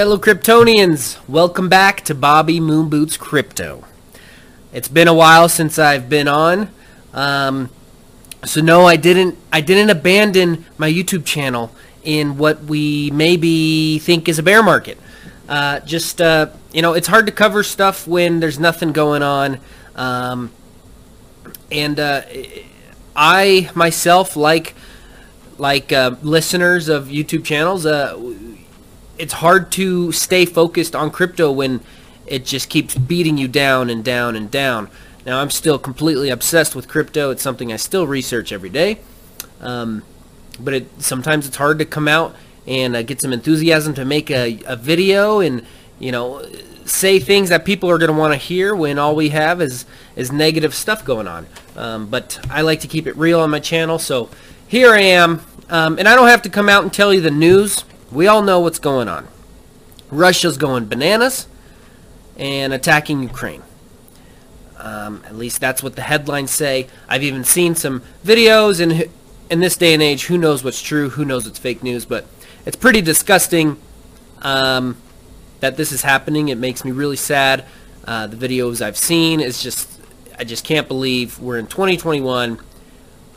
Fellow Kryptonians, welcome back to Bobby Moonboots Crypto. It's been a while since I've been on, um, so no, I didn't. I didn't abandon my YouTube channel in what we maybe think is a bear market. Uh, just uh, you know, it's hard to cover stuff when there's nothing going on, um, and uh, I myself like like uh, listeners of YouTube channels. It's hard to stay focused on crypto when it just keeps beating you down and down and down. Now I'm still completely obsessed with crypto. It's something I still research every day. Um, but it, sometimes it's hard to come out and uh, get some enthusiasm to make a, a video and you know say things that people are going to want to hear when all we have is is negative stuff going on. Um, but I like to keep it real on my channel, so here I am, um, and I don't have to come out and tell you the news. We all know what's going on. Russia's going bananas and attacking Ukraine. Um, at least that's what the headlines say. I've even seen some videos, and in this day and age, who knows what's true, who knows what's fake news, but it's pretty disgusting um, that this is happening. It makes me really sad. Uh, the videos I've seen is just, I just can't believe we're in 2021.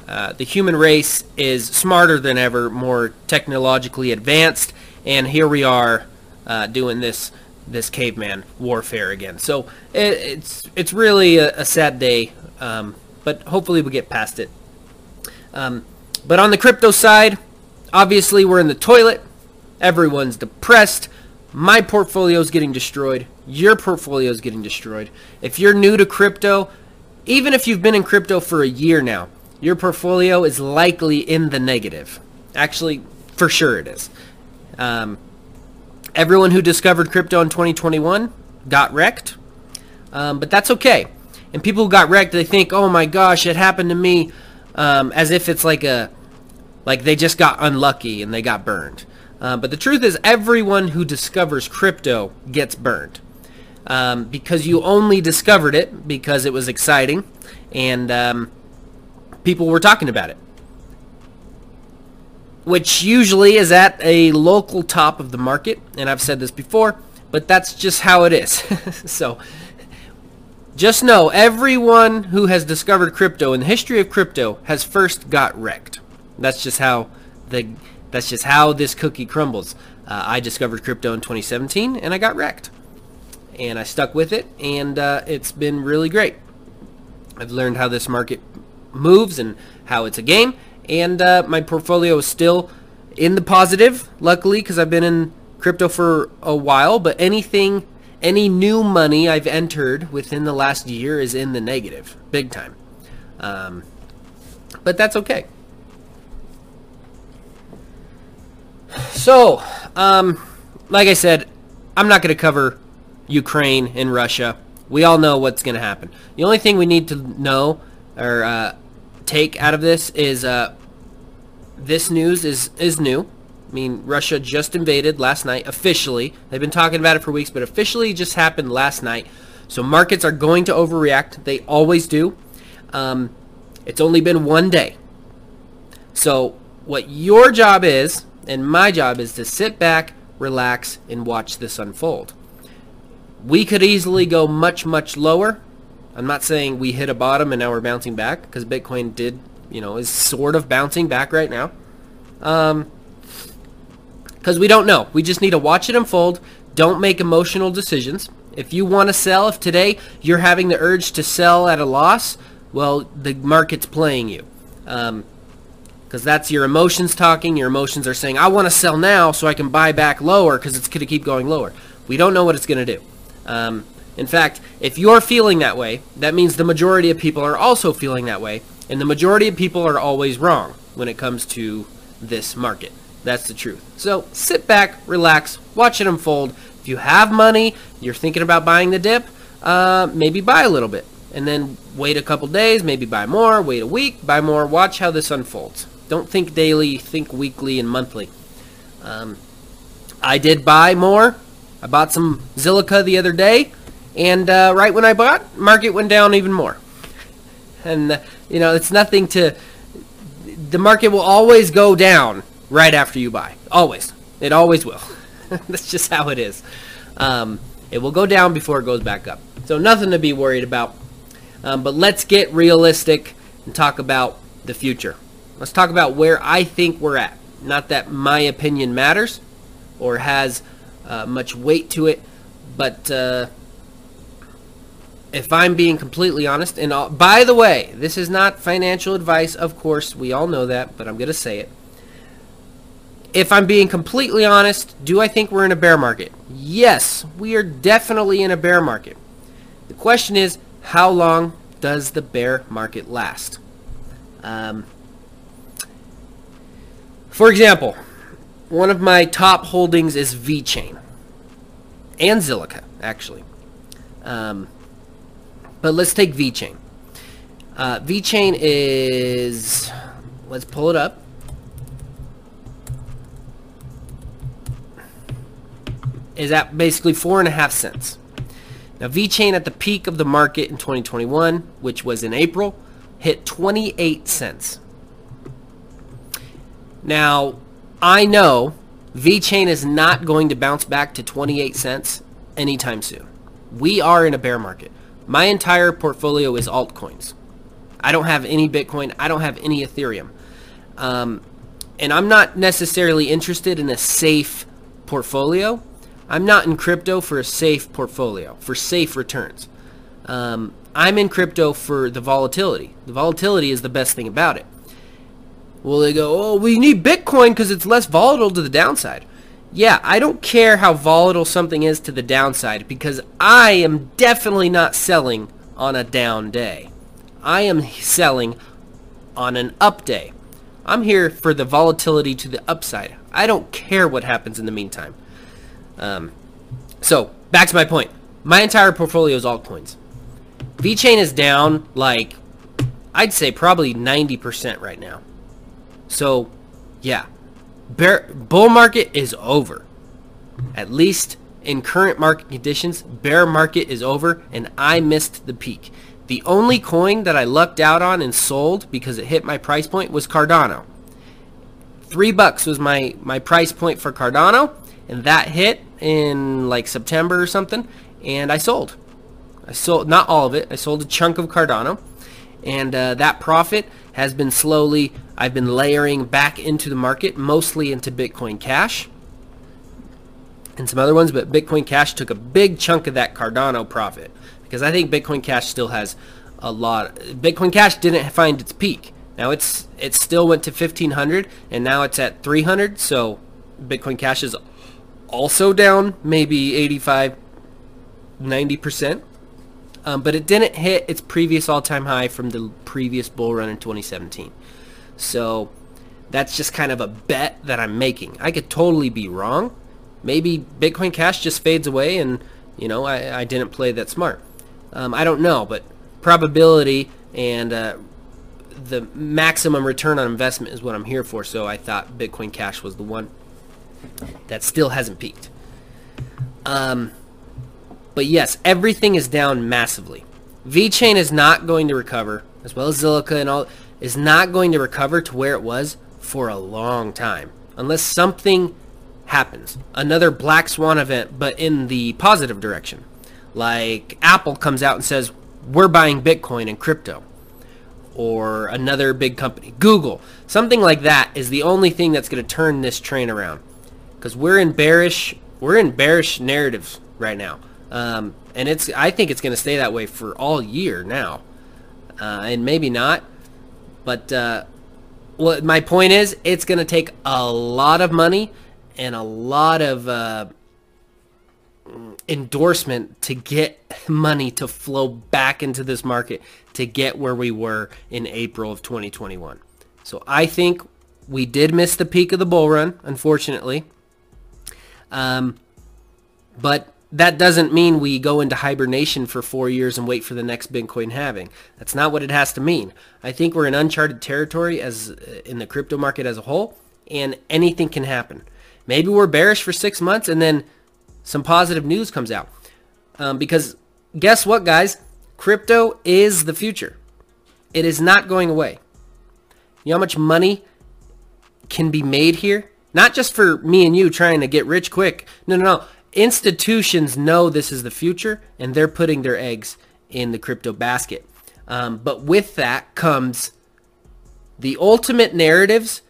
Uh, the human race is smarter than ever, more technologically advanced, and here we are uh, doing this this caveman warfare again. So it, it's it's really a, a sad day, um, but hopefully we get past it. Um, but on the crypto side, obviously we're in the toilet. Everyone's depressed. My portfolio is getting destroyed. Your portfolio is getting destroyed. If you're new to crypto, even if you've been in crypto for a year now, your portfolio is likely in the negative. Actually, for sure it is. Um, everyone who discovered crypto in 2021 got wrecked, um, but that's okay. And people who got wrecked, they think, "Oh my gosh, it happened to me," um, as if it's like a, like they just got unlucky and they got burned. Uh, but the truth is, everyone who discovers crypto gets burned. Um, because you only discovered it because it was exciting and um, people were talking about it. Which usually is at a local top of the market, and I've said this before, but that's just how it is. so just know everyone who has discovered crypto in the history of crypto has first got wrecked. That's just how the that's just how this cookie crumbles. Uh, I discovered crypto in 2017 and I got wrecked. And I stuck with it and uh, it's been really great. I've learned how this market moves and how it's a game. And uh, my portfolio is still in the positive, luckily, because I've been in crypto for a while. But anything, any new money I've entered within the last year is in the negative, big time. Um, but that's okay. So, um, like I said, I'm not going to cover Ukraine and Russia. We all know what's going to happen. The only thing we need to know or uh, take out of this is uh, this news is, is new. I mean, Russia just invaded last night officially. They've been talking about it for weeks, but officially just happened last night. So markets are going to overreact. They always do. Um, it's only been one day. So what your job is, and my job is to sit back, relax, and watch this unfold. We could easily go much, much lower. I'm not saying we hit a bottom and now we're bouncing back because Bitcoin did, you know, is sort of bouncing back right now. Um, because we don't know. We just need to watch it unfold. Don't make emotional decisions. If you want to sell, if today you're having the urge to sell at a loss, well, the market's playing you. Um, because that's your emotions talking. Your emotions are saying, I want to sell now so I can buy back lower because it's going to keep going lower. We don't know what it's going to do. Um, in fact, if you're feeling that way, that means the majority of people are also feeling that way, and the majority of people are always wrong when it comes to this market. That's the truth. So sit back, relax, watch it unfold. If you have money, you're thinking about buying the dip, uh, maybe buy a little bit. And then wait a couple days, maybe buy more, wait a week, buy more, watch how this unfolds. Don't think daily, think weekly and monthly. Um, I did buy more. I bought some Zilliqa the other day. And uh, right when I bought, market went down even more. And, uh, you know, it's nothing to... The market will always go down right after you buy. Always. It always will. That's just how it is. Um, it will go down before it goes back up. So nothing to be worried about. Um, but let's get realistic and talk about the future. Let's talk about where I think we're at. Not that my opinion matters or has uh, much weight to it, but uh, if I'm being completely honest, and all, by the way, this is not financial advice, of course, we all know that, but I'm going to say it. If I'm being completely honest, do I think we're in a bear market? Yes, we are definitely in a bear market. The question is, how long does the bear market last? Um, for example, one of my top holdings is VeChain and Zilliqa, actually. Um, but let's take VeChain. Uh, VeChain is, let's pull it up. Is at basically four and a half cents. Now VeChain at the peak of the market in 2021, which was in April, hit 28 cents. Now, I know VeChain is not going to bounce back to 28 cents anytime soon. We are in a bear market. My entire portfolio is altcoins. I don't have any Bitcoin. I don't have any Ethereum. Um, and I'm not necessarily interested in a safe portfolio. I'm not in crypto for a safe portfolio, for safe returns. Um, I'm in crypto for the volatility. The volatility is the best thing about it. Well, they go, oh, we need Bitcoin because it's less volatile to the downside. Yeah, I don't care how volatile something is to the downside because I am definitely not selling on a down day. I am selling on an up day. I'm here for the volatility to the upside. I don't care what happens in the meantime. Um, so, back to my point. My entire portfolio is altcoins. VeChain is down like, I'd say probably 90% right now. So, yeah. Bear, bull market is over. At least in current market conditions, bear market is over and I missed the peak. The only coin that I lucked out on and sold because it hit my price point was Cardano. Three bucks was my, my price point for Cardano and that hit in like September or something and I sold. I sold not all of it. I sold a chunk of Cardano and uh, that profit has been slowly I've been layering back into the market, mostly into Bitcoin Cash and some other ones, but Bitcoin Cash took a big chunk of that Cardano profit because I think Bitcoin Cash still has a lot. Bitcoin Cash didn't find its peak. Now it's it still went to 1500 and now it's at 300. So Bitcoin Cash is also down maybe 85, 90 percent. Um, but it didn't hit its previous all-time high from the previous bull run in 2017. So that's just kind of a bet that I'm making. I could totally be wrong. Maybe Bitcoin Cash just fades away and, you know, I, I didn't play that smart. Um, I don't know, but probability and uh, the maximum return on investment is what I'm here for. So I thought Bitcoin Cash was the one that still hasn't peaked. Um, but yes, everything is down massively. VeChain is not going to recover, as well as Zilliqa and all is not going to recover to where it was for a long time unless something happens. Another black swan event, but in the positive direction. Like Apple comes out and says, we're buying Bitcoin and crypto. Or another big company, Google. Something like that is the only thing that's going to turn this train around. Because we're in bearish, we're in bearish narratives right now. Um, and it's, I think it's going to stay that way for all year now. Uh, and maybe not. But uh, well, my point is, it's going to take a lot of money and a lot of uh, endorsement to get money to flow back into this market to get where we were in April of 2021. So I think we did miss the peak of the bull run, unfortunately. Um, but that doesn't mean we go into hibernation for four years and wait for the next Bitcoin halving. That's not what it has to mean. I think we're in uncharted territory as uh, in the crypto market as a whole, and anything can happen. Maybe we're bearish for six months and then some positive news comes out. Um, because guess what, guys? Crypto is the future. It is not going away. You know how much money can be made here Not just for me and you trying to get rich quick. No, no, no. Institutions know this is the future, and they're putting their eggs in the crypto basket. Um, but with that comes the ultimate narratives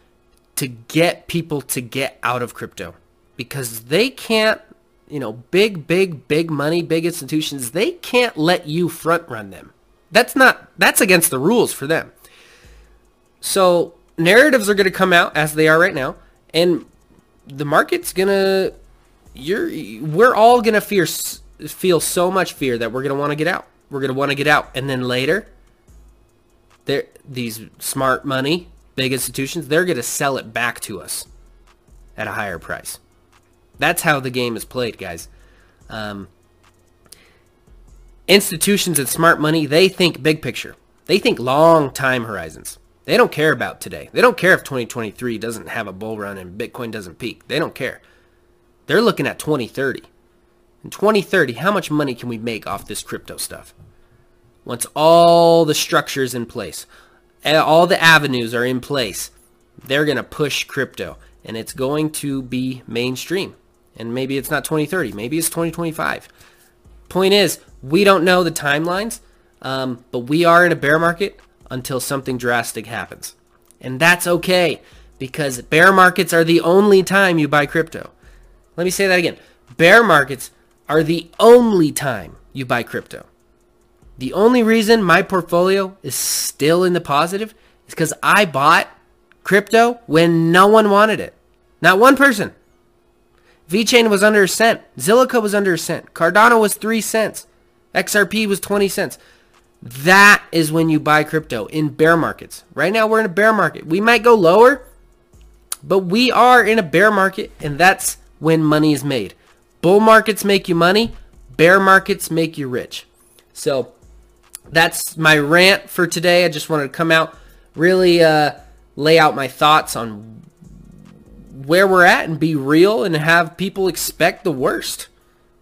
to get people to get out of crypto because they can't, you know, big, big, big money, big institutions, they can't let you front run them. That's not, that's against the rules for them. So narratives are going to come out as they are right now and the market's going to, you're, we're all to fear, feel so much fear that we're to want to get out. We're to want to get out. And then later, there, these smart money, big institutions, they're to sell it back to us at a higher price. That's how the game is played, guys. Um, institutions and smart money, they think big picture. They think long time horizons. They don't care about today. They don't care if 2023 doesn't have a bull run and Bitcoin doesn't peak. They don't care. They're looking at 2030. In 2030, how much money can we make off this crypto stuff? Once all the structures in place, all the avenues are in place, they're going to push crypto and it's going to be mainstream. And maybe it's not 2030, maybe it's 2025. Point is, we don't know the timelines, um, but we are in a bear market until something drastic happens. And that's okay because bear markets are the only time you buy crypto. Let me say that again. Bear markets are the only time you buy crypto. The only reason my portfolio is still in the positive is because I bought crypto when no one wanted it. Not one person. VeChain was under a cent. Zilliqa was under a cent. Cardano was 3 cents. XRP was 20 cents. That is when you buy crypto in bear markets. Right now we're in a bear market. We might go lower, but we are in a bear market and that's when money is made. Bull markets make you money. Bear markets make you rich. So that's my rant for today. I just wanted to come out, really uh, lay out my thoughts on where we're at and be real and have people expect the worst.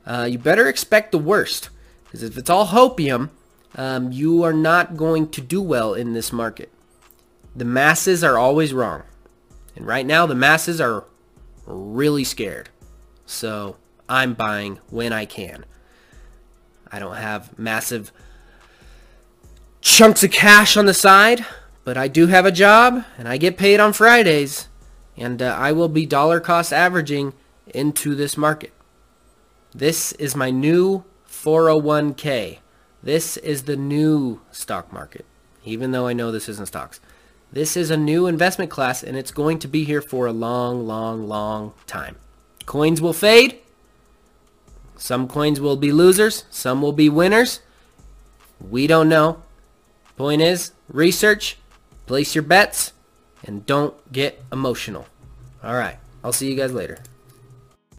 Uh, you better expect the worst. Because if it's all hopium, um, you are not going to do well in this market. The masses are always wrong. And right now, the masses are really scared. So I'm buying when I can. I don't have massive chunks of cash on the side, but I do have a job and I get paid on Fridays and uh, I will be dollar cost averaging into this market. This is my new 401k. This is the new stock market, even though I know this isn't stocks. This is a new investment class and it's going to be here for a long, long, long time. Coins will fade. Some coins will be losers. Some will be winners. We don't know. Point is, research, place your bets, and don't get emotional. All right. I'll see you guys later.